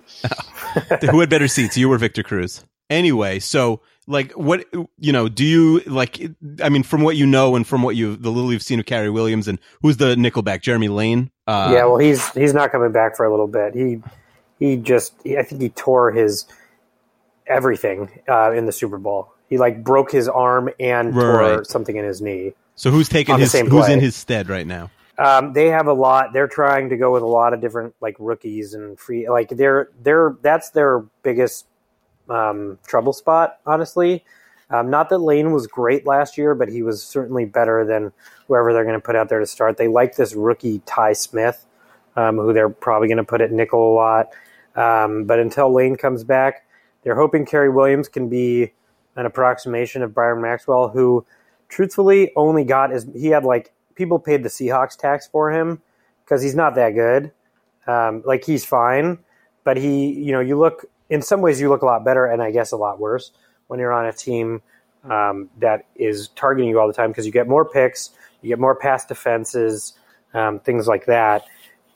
S2: Who had better seats? You or Victor Cruz? Anyway, so like what you know do you like i mean from what you know and from what you the little you've seen of Cary Williams and who's the nickelback jeremy lane
S3: uh, yeah well he's he's not coming back for a little bit he he just i think he tore his everything uh, in the super bowl he like broke his arm and right. tore something in his knee
S2: so who's taking his who's play. in his stead right now
S3: um, they have a lot. They're trying to go with a lot of different like rookies and free. Like they're they're that's their biggest um, trouble spot, honestly. Um, not that Lane was great last year, but he was certainly better than whoever they're going to put out there to start. They like this rookie Tye Smith, um, who they're probably going to put at nickel a lot. Um, but until Lane comes back, they're hoping Cary Williams can be an approximation of Byron Maxwell, who truthfully only got as he had like people paid the Seahawks tax for him because he's not that good. Um, like he's fine, but he, you know, you look in some ways you look a lot better and I guess a lot worse when you're on a team um, that is targeting you all the time because you get more picks, you get more pass defenses, um, things like that.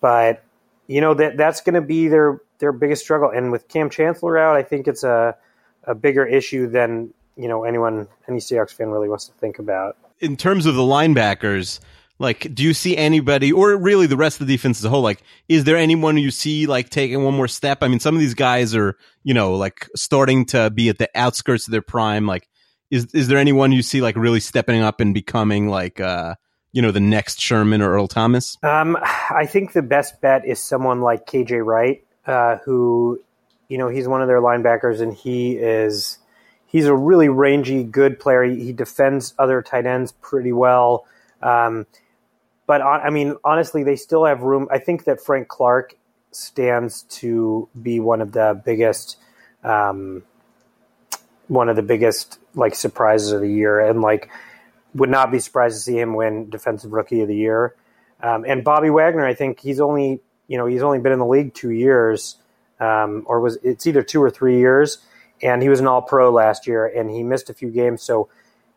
S3: But you know that that's going to be their their biggest struggle. And with Kam Chancellor out, I think it's a a bigger issue than you know anyone any Seahawks fan really wants to think about.
S2: In terms of the linebackers, like, do you see anybody, or really the rest of the defense as a whole? Like, is there anyone you see like taking one more step? I mean, some of these guys are, you know, like starting to be at the outskirts of their prime. Like, is is there anyone you see like really stepping up and becoming like, uh, you know, the next Sherman or Earl Thomas?
S3: Um, I think the best bet is someone like KJ Wright, uh, who, you know, he's one of their linebackers, and he is he's a really rangy, good player. He, he defends other tight ends pretty well. Um, but I mean, honestly, they still have room. I think that Frank Clark stands to be one of the biggest, um, one of the biggest like surprises of the year, and like would not be surprised to see him win Defensive Rookie of the Year. Um, and Bobby Wagner, I think he's only you know he's only been in the league two years, um, or was it's either two or three years, and he was an All Pro last year, and he missed a few games. So,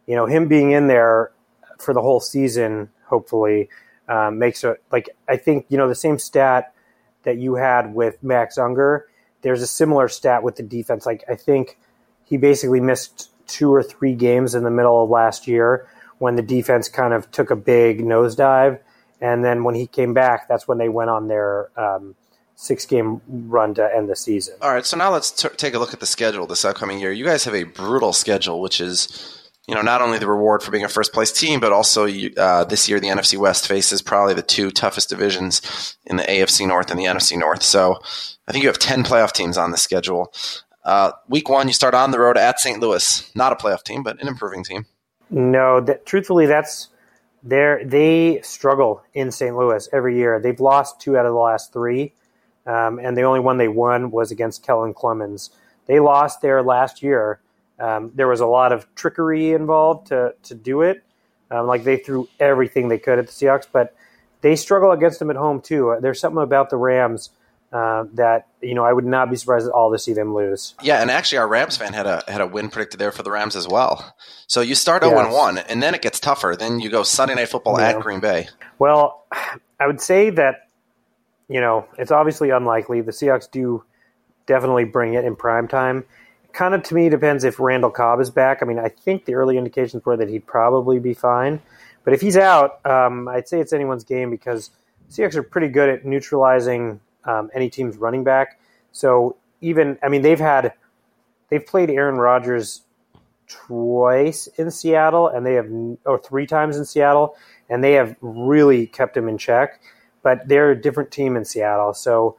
S3: you know, him being in there for the whole season, hopefully, um, makes it like I think you know the same stat that you had with Max Unger. There's a similar stat with the defense. Like I think he basically missed two or three games in the middle of last year when the defense kind of took a big nosedive, and then when he came back, that's when they went on their um, six game run to end the season.
S1: All right, so now let's t- take a look at the schedule this upcoming year. You guys have a brutal schedule, which is you know, not only the reward for being a first place team, but also uh, this year the NFC West faces probably the two toughest divisions in the AFC North and the NFC North. So I think you have 10 playoff teams on the schedule. Uh, week one, you start on the road at St. Louis. Not a playoff team, but an improving team.
S3: No, that, truthfully, that's they they struggle in St. Louis every year. They've lost two out of the last three, um, and the only one they won was against Kellen Clemens. They lost there last year um, there was a lot of trickery involved to to do it. Um, like they threw everything they could at the Seahawks, but they struggle against them at home too. There's something about the Rams uh, that you know I would not be surprised at all to see them lose.
S1: Yeah, and actually, our Rams fan had a had a win predicted there for the Rams as well. So you start zero and one, and then it gets tougher. Then you go Sunday Night Football
S3: Yeah.
S1: at Green Bay.
S3: Well, I would say that you know it's obviously unlikely. The Seahawks do definitely bring it in prime time. Kind of to me depends if Randall Cobb is back. I mean, I think the early indications were that he'd probably be fine, but if he's out, um, I'd say it's anyone's game because Seahawks are pretty good at neutralizing um, any team's running back. So even, I mean, they've had they've played Aaron Rodgers twice in Seattle, and they have or three times in Seattle, and they have really kept him in check. But they're a different team in Seattle, so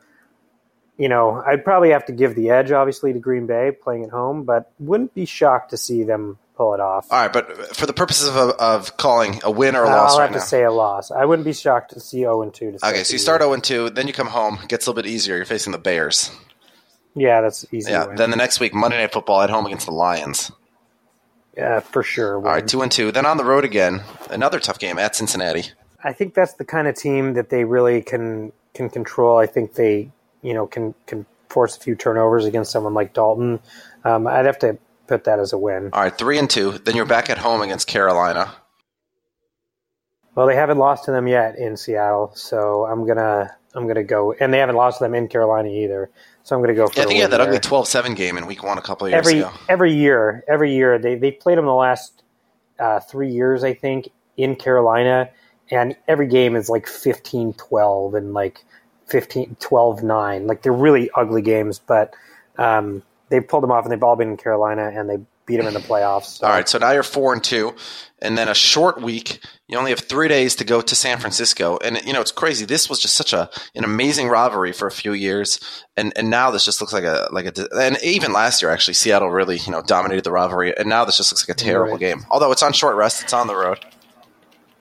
S3: you know I'd probably have to give the edge, obviously, to Green Bay playing at home, but wouldn't be shocked to see them pull it off.
S1: All right, but for the purposes of, of calling a win or a loss
S3: I'll
S1: right
S3: have
S1: now.
S3: to say a loss. I wouldn't be shocked to see zero and two.
S1: Okay, so you start 0 2, then you come home, gets a little bit easier. You're facing the Bears.
S3: Yeah, that's easy.
S1: Yeah, then the next week, Monday Night Football at home against the Lions.
S3: Yeah, for sure.
S1: All right, 2 and 2. Then on the road again, another tough game at Cincinnati.
S3: I think that's the kind of team that they really can can control. I think they, you know, can can force a few turnovers against someone like Dalton. Um, I'd have to put that as a win.
S1: All right, 3 and 2. Then you're back at home against Carolina.
S3: Well, they haven't lost to them yet in Seattle, so I'm gonna I'm gonna go, and they haven't lost to them in Carolina either. So I'm gonna go for.
S1: Yeah, I think you had that ugly 12 7 game in week one a couple of years
S3: every
S1: ago.
S3: every year, every year they they played them the last uh, three years, I think, in Carolina, and every game is like 15-12 and like 15 12-9. Like they're really ugly games, but um, they pulled them off, and they've all been in Carolina, and they beat them in the playoffs. So.
S1: All right, so now you're 4 and 2, and then a short week. You only have three days to go to San Francisco. And, you know, it's crazy. This was just such a an amazing rivalry for a few years. And and now this just looks like a like a and even last year actually Seattle really you know dominated the rivalry and now this just looks like a terrible
S3: Right.
S1: game. Although it's on short rest, it's on the road.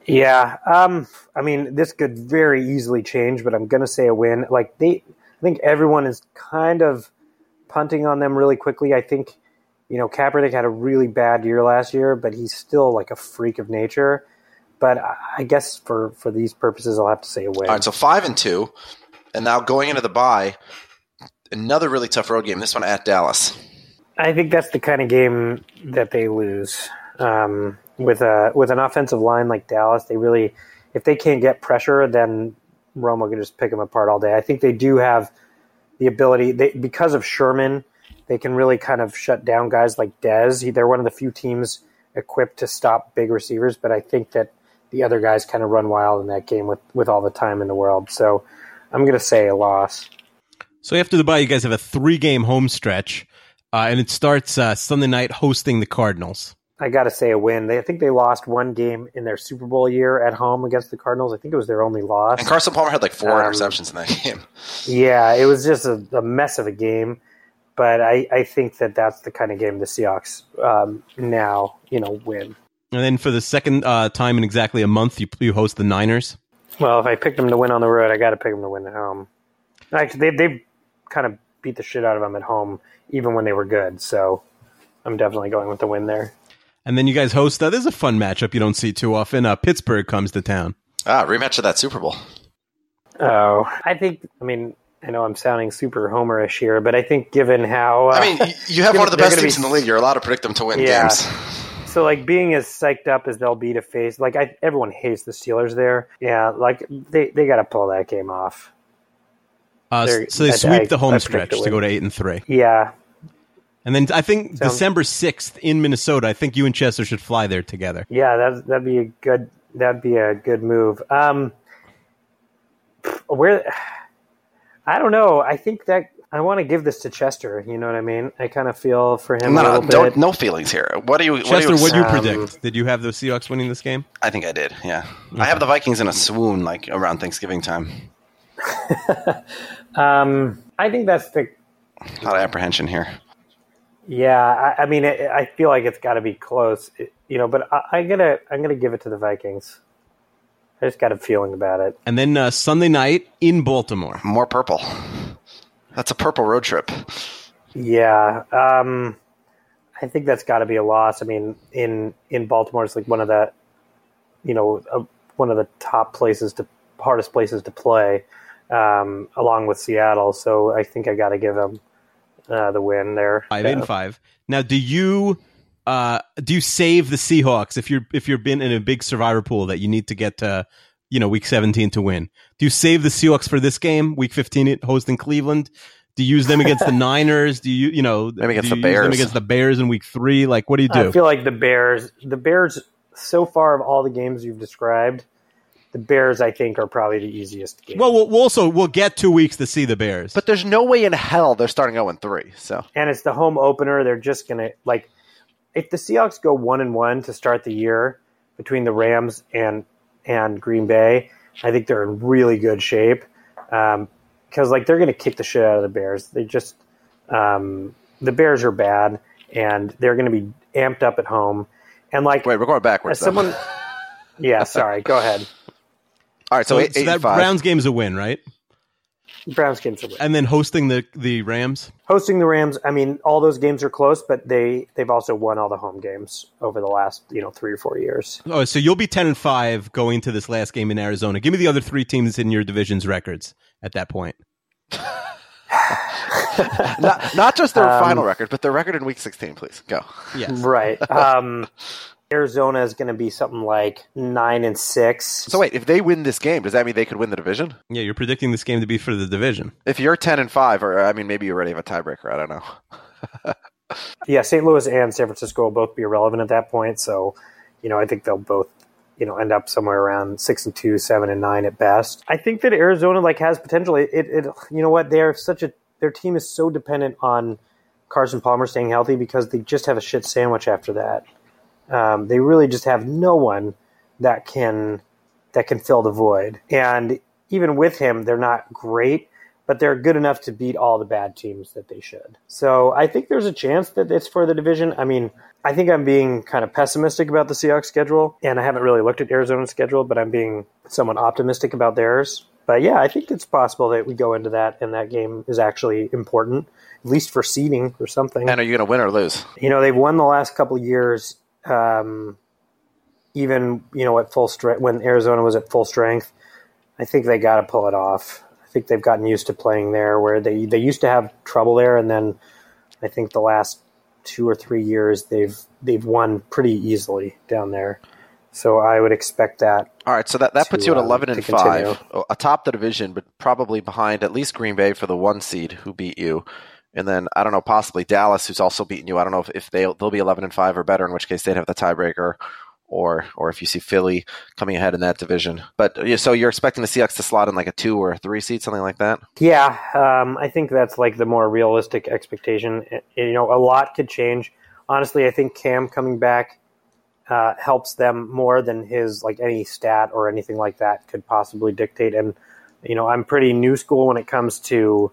S3: Yeah, um, I mean, this could very easily change, but I'm going to say a win. Like they, I think everyone is kind of punting on them really quickly. I think, you know, Kaepernick had a really bad year last year, but he's still like a freak of nature. But I- guess for for these purposes, I'll have to say a win.
S1: All right, so five and two, and now going into the bye, another really tough road game. This one at Dallas.
S3: I think that's the kind of game that they lose. Um, with a with an offensive line like Dallas, they really, if they can't get pressure, then Romo can just pick them apart all day. I think they do have the ability they, because of Sherman, they can really kind of shut down guys like Dez. They're one of the few teams equipped to stop big receivers, but I think that the other guys kind of run wild in that game with with all the time in the world. So I'm going to say a loss.
S2: So after the bye, you guys have a three game home stretch, uh, and it starts uh, Sunday night hosting the Cardinals.
S3: I got to say a win. They, I think they lost one game in their Super Bowl year at home against the Cardinals. I think it was their only loss.
S1: And Carson Palmer had like four
S3: Um,
S1: interceptions in that game.
S3: Yeah, it was just a, a mess of a game. But I, I think that that's the kind of game the Seahawks um, now, you know, win.
S2: And then for the second uh, time in exactly a month, you, you host the Niners.
S3: Well, if I picked them to win on the road, I got to pick them to win at home. Actually, they they've kind of beat the shit out of them at home, even when they were good. So I'm definitely going with the win there.
S2: And then you guys host. Uh, this is a fun matchup you don't see too often. Uh, Pittsburgh comes to town.
S1: Ah, rematch of that Super Bowl.
S3: Oh, I think. I mean, I know I'm sounding super homerish here, but I think given how uh,
S1: I mean, you have one of the
S3: gonna
S1: best
S3: be-
S1: teams in the league. You're allowed to predict them to win
S3: Yeah.
S1: games.
S3: So like being as psyched up as they'll be to face like I, everyone hates the Steelers there. Yeah, like they they got to pull that game off.
S2: Uh, so they
S3: I-
S2: sweep
S3: I-
S2: the home stretch to go to eight and three.
S3: Yeah,
S2: And then I think
S3: Sounds-
S2: December sixth in Minnesota. I think you and Chester should fly there together.
S3: yeah, that that'd be a good that'd be a good move. Um, where I don't know. I think that I want to give this to Chester. You know what I mean? I kind of feel for him
S1: No,
S3: a
S1: no,
S3: little
S1: don't,
S3: bit.
S1: no feelings here. What do you? What
S2: Chester,
S1: do you
S2: what do you
S3: Um,
S2: predict? Did you have the Seahawks winning this game?
S1: I think I did. Yeah, I have the Vikings in a swoon like around Thanksgiving time.
S3: Um, I think that's the
S1: A lot of apprehension here.
S3: Yeah, I, I mean, it, I feel like it's got to be close, it- you know. But I, I'm gonna, I'm gonna give it to the Vikings. I just got a feeling about it.
S2: And then uh, Sunday night in Baltimore.
S1: More purple. That's a purple road trip.
S3: Yeah, um, I think that's got to be a loss. I mean, in in Baltimore, it's like one of the, you know, uh, one of the top places to hardest places to play, um, along with Seattle. So I think I got to give them uh, the win there.
S2: Five and five. Now, do you uh, do you save the Seahawks if you're if you're been in a big survivor pool that you need to get to you know week 17 to win? Do you save the Seahawks for this game, week 15 hosting Cleveland? Do you use them against the Niners? Do you you know
S1: Maybe against the
S2: you use them
S1: Bears.
S2: against the Bears in week three? Like, what do you do?
S3: I feel like the Bears, the Bears, so far of all the games you've described, the Bears I think are probably the easiest game.
S2: well, well, we'll also we'll get two weeks to see the Bears.
S1: But there's no way in hell they're starting 0 3. So
S3: and it's the home opener. They're just gonna like if the Seahawks go one and one to start the year between the Rams and and Green Bay, I think they're in really good shape because like they're gonna kick the shit out of the Bears. They just um, the Bears are bad and they're gonna be amped up at home. And like
S1: wait, we're going backwards.
S3: someone, yeah, sorry, go ahead.
S1: All right, so,
S2: so,
S1: eight,
S2: so
S1: eight
S2: that
S1: and five.
S2: Browns game's a win, right?
S3: Browns games are win.
S2: And then hosting the the Rams.
S3: hosting the Rams. I mean, all those games are close, but they they've also won all the home games over the last you know three or four years.
S2: Oh, so you'll be ten and five going to this last game in Arizona. Give me the other three teams in your division's records at that point.
S1: not, not just their
S3: Um,
S1: final record, but their record in week 16, please. Go.
S2: Yes.
S3: Right. Um, Arizona is going to be something like nine and six.
S1: So wait, if they win this game, does that mean they could win the division?
S2: Yeah, you're predicting this game to be for the division.
S1: If you're 10 and 5, or I mean, maybe you already have a tiebreaker. I don't know.
S3: yeah, St. Louis and San Francisco will both be irrelevant at that point. So, you know, I think they'll both, you know, end up somewhere around six and two, seven and nine at best. I think that Arizona like has potential. It, it, it you know what? They are such a their team is so dependent on Carson Palmer staying healthy because they just have a shit sandwich after that. Um, they really just have no one that can that can fill the void. And even with him, they're not great, but they're good enough to beat all the bad teams that they should. So I think there's a chance that it's for the division. I mean, I think I'm being kind of pessimistic about the Seahawks schedule, and I haven't really looked at Arizona's schedule, but I'm being somewhat optimistic about theirs. But yeah, I think it's possible that we go into that and that game is actually important, at least for seeding or something.
S1: And are you going to win or lose?
S3: You know, they've won the last couple of years, um, even you know at full strength when Arizona was at full strength. I think they got to pull it off. I think they've gotten used to playing there, where they they used to have trouble there, and then I think the last two or three years they've they've won pretty easily down there. So I would expect that.
S1: All right, so that, that
S3: To,
S1: puts you at
S3: um,
S1: 11
S3: to
S1: and
S3: continue.
S1: 5, oh, atop the division, but probably behind at least Green Bay for the one seed who beat you. And then, I don't know, possibly Dallas, who's also beaten you. I don't know if, if they'll, they'll be 11 and 5 or better, in which case they'd have the tiebreaker, or or if you see Philly coming ahead in that division. But so you're expecting the Seahawks to slot in like a two or a three seed, something like that?
S3: Yeah, um, I think that's like the more realistic expectation. You know, a lot could change. Honestly, I think Cam coming back uh, helps them more than his like any stat or anything like that could possibly dictate. And you know, I'm pretty new school when it comes to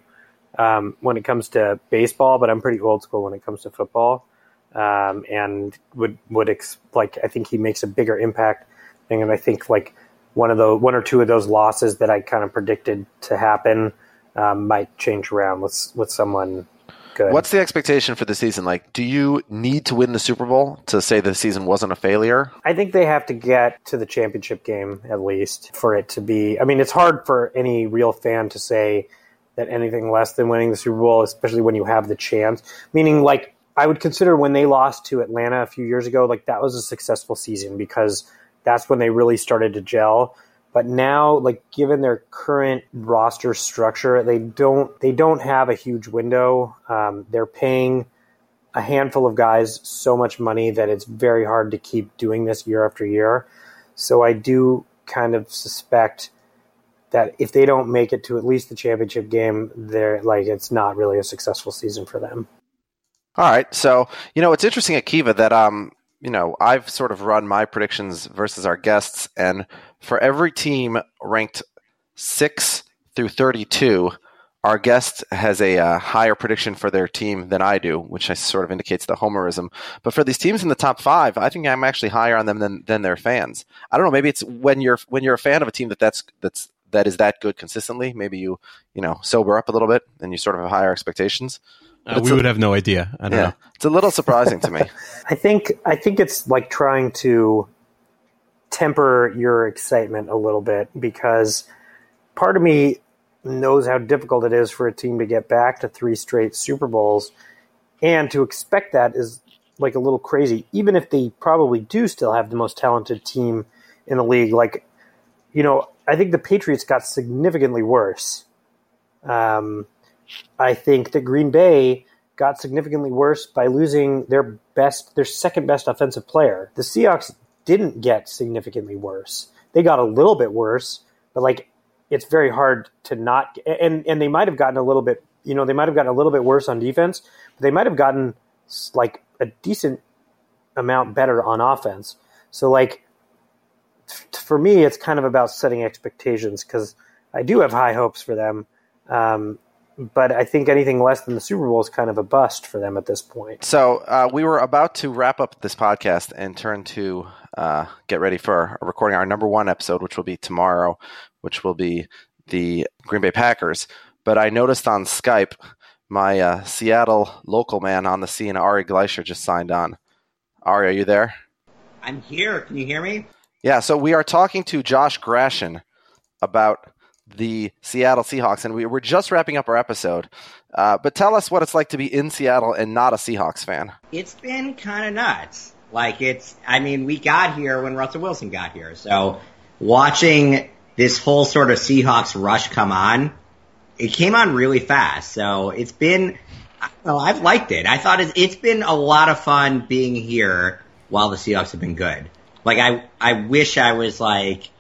S3: um, when it comes to baseball, but I'm pretty old school when it comes to football. Um, and would would ex- like I think he makes a bigger impact. And I think like one of the one or two of those losses that I kind of predicted to happen um, might change around with with someone good.
S1: What's the expectation for the season? Like, do you need to win the Super Bowl to say the season wasn't a failure?
S3: I think they have to get to the championship game at least for it to be. I mean, it's hard for any real fan to say that anything less than winning the Super Bowl, especially when you have the chance. Meaning, like, I would consider when they lost to Atlanta a few years ago, like, that was a successful season because that's when they really started to gel. But now, like given their current roster structure, they don't they don't have a huge window. Um, they're paying a handful of guys so much money that it's very hard to keep doing this year after year. So I do kind of suspect that if they don't make it to at least the championship game, they're like it's not really a successful season for them.
S1: All right. So, you know, it's interesting Akiva that, um, you know, I've sort of run my predictions versus our guests, and for every team ranked 6 through 32, our guest has a uh, higher prediction for their team than I do, which I sort of indicates the homerism. But for these teams in the top five, I think I'm actually higher on them than, than their fans. I don't know. Maybe it's when you're when you're a fan of a team that that's that's that is that good consistently. Maybe you you know sober up a little bit and you sort of have higher expectations.
S2: Uh, we
S1: a-
S2: would have no idea. I don't
S1: Yeah,
S2: know.
S1: it's a little surprising to me.
S3: I think I think it's like trying to temper your excitement a little bit because part of me knows how difficult it is for a team to get back to three straight Super Bowls, and to expect that is like a little crazy. Even if they probably do still have the most talented team in the league, like you know, I think the Patriots got significantly worse. Um, I think that Green Bay got significantly worse by losing their best, their second best offensive player. The Seahawks didn't get significantly worse. They got a little bit worse, but like it's very hard to not. And and they might have gotten a little bit, you know, they might have gotten a little bit worse on defense, but they might have gotten like a decent amount better on offense. So like for me, it's kind of about setting expectations because I do have high hopes for them. Um, but I think anything less than the Super Bowl is kind of a bust for them at this point.
S1: So uh, we were about to wrap up this podcast and turn to uh, get ready for recording our number one episode, which will be tomorrow, which will be the Green Bay Packers. But I noticed on Skype my uh, Seattle local man on the scene, Ari Gleicher, just signed on. Ari, are you there?
S4: I'm here. Can you hear me?
S1: Yeah, so we are talking to Josh Grashin about the Seattle Seahawks, and we, we're just wrapping up our episode. Uh, but tell us what it's like to be in Seattle and not a Seahawks fan.
S4: It's been kind of nuts. Like it's, I mean, we got here when Russell Wilson got here, so watching this whole sort of Seahawks rush come on, it came on really fast. So it's been, well, I've liked it. I thought it's, it's been a lot of fun being here while the Seahawks have been good. Like I, I wish I was like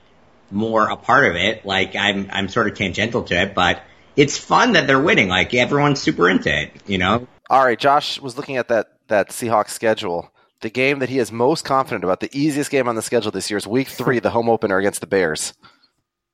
S4: more a part of it. Like I'm, I'm sort of tangential to it, but it's fun that they're winning. Like everyone's super into it, you know?
S1: All right, Josh was looking at that that Seahawks schedule. The game that he is most confident about, the easiest game on the schedule this year is Week Three, the home opener against the Bears.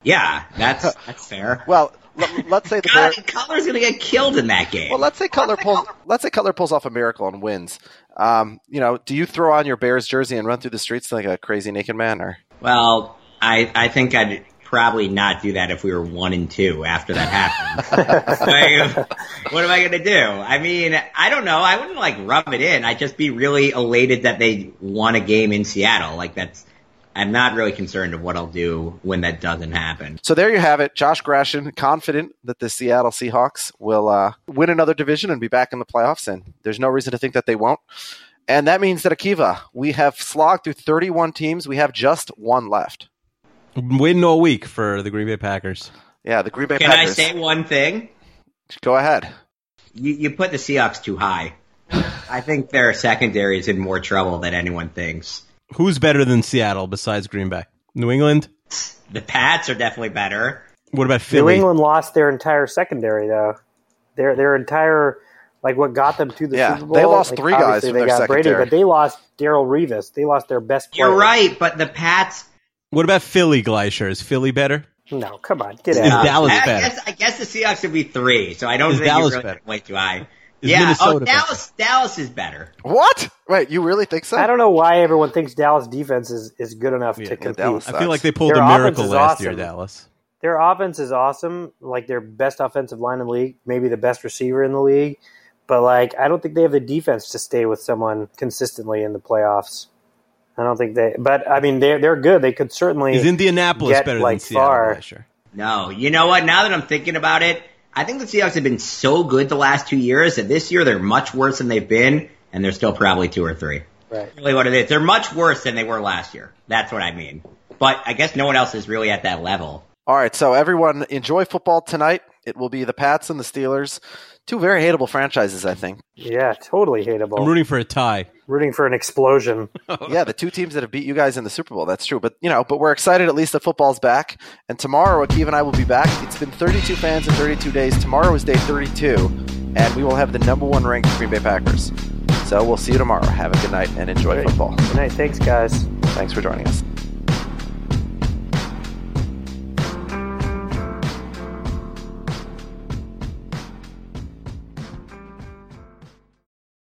S4: Yeah, that's that's fair.
S1: Well, let, us say the
S4: God,
S1: Bears.
S4: Cutler's gonna get killed in that game.
S1: Well, let's say Cutler pulls. Let's say Cutler pulls off a miracle and wins. Um, you know, do you throw on your Bears jersey and run through the streets like a crazy naked man, or
S4: Well, I I think I'd probably not do that if we were one and two after that happened. like, what am I gonna do? I mean, I don't know. I wouldn't like rub it in. I'd just be really elated that they won a game in Seattle. Like that's. I'm not really concerned of what I'll do when that doesn't happen.
S1: So there you have it. Josh Grashin, confident that the Seattle Seahawks will uh, win another division and be back in the playoffs, and there's no reason to think that they won't. And that means that Akiva, we have slogged through 31 teams. We have just one left.
S2: Waiting all week for the Green Bay Packers.
S1: Yeah, the Green Bay
S4: Can I
S1: Packers.
S4: say one thing?
S1: Go ahead.
S4: You, you put the Seahawks too high. I think their secondary is in more trouble than anyone thinks.
S2: Who's better than Seattle besides Green Bay? New England?
S4: The Pats are definitely better.
S2: What about
S3: New
S2: Philly?
S3: England lost their entire secondary though. Their their entire like what got them to the
S1: Yeah,
S3: Super Bowl.
S1: they lost
S3: like,
S1: three guys from
S3: they
S1: their
S3: got Brady, but they lost Darrelle Revis. They lost their best player.
S4: You're right, but the Pats.
S2: What about Philly, Gleicher? Is Philly better?
S3: No, come on, get
S2: Is. Dallas
S4: I
S2: better?
S4: guess, I guess the Seahawks would be three, so I don't
S2: Is
S4: think
S2: Dallas
S4: you really
S2: better?
S4: way too high.
S2: Is
S4: yeah, oh,
S2: Minnesota
S4: oh,
S2: better?
S4: Dallas, Dallas is better.
S1: What? Wait, you really think so?
S3: I don't know why everyone thinks Dallas defense is, is good enough
S2: Yeah,
S3: to compete.
S1: Dallas
S2: I feel like they pulled
S3: Their
S2: a miracle
S3: offense is
S2: last year. Dallas.
S3: Their offense is awesome, like their best offensive line in the league, maybe the best receiver in the league. But like, I don't think they have the defense to stay with someone consistently in the playoffs. I don't think they. But I mean, they're they're good. They could certainly.
S2: Is Indianapolis
S3: get,
S2: better
S3: like,
S2: than Seattle,
S3: far.
S2: Gleicher?
S4: No, you know what? Now that I'm thinking about it, I think the Seahawks have been so good the last two years that this year they're much worse than they've been, and they're still probably two or three.
S3: right.
S4: Really, what it is, they're much worse than they were last year. That's what I mean. But I guess no one else is really at that level.
S1: All right, so everyone enjoy football tonight. It will be the Pats and the Steelers, two very hateable franchises, I think.
S3: Yeah, totally hateable.
S2: I'm rooting for a tie.
S3: Rooting for an explosion.
S1: yeah, the two teams that have beat you guys in the Super Bowl. That's true. But you know, but we're excited at least the football's back. And tomorrow, Akiva and I will be back. It's been 32 fans in 32 days. Tomorrow is day 32, and we will have the number one ranked Green Bay Packers. So we'll see you tomorrow. Have a good night and enjoy
S3: Great.
S1: football.
S3: Good night. Thanks, guys.
S1: Thanks for joining us.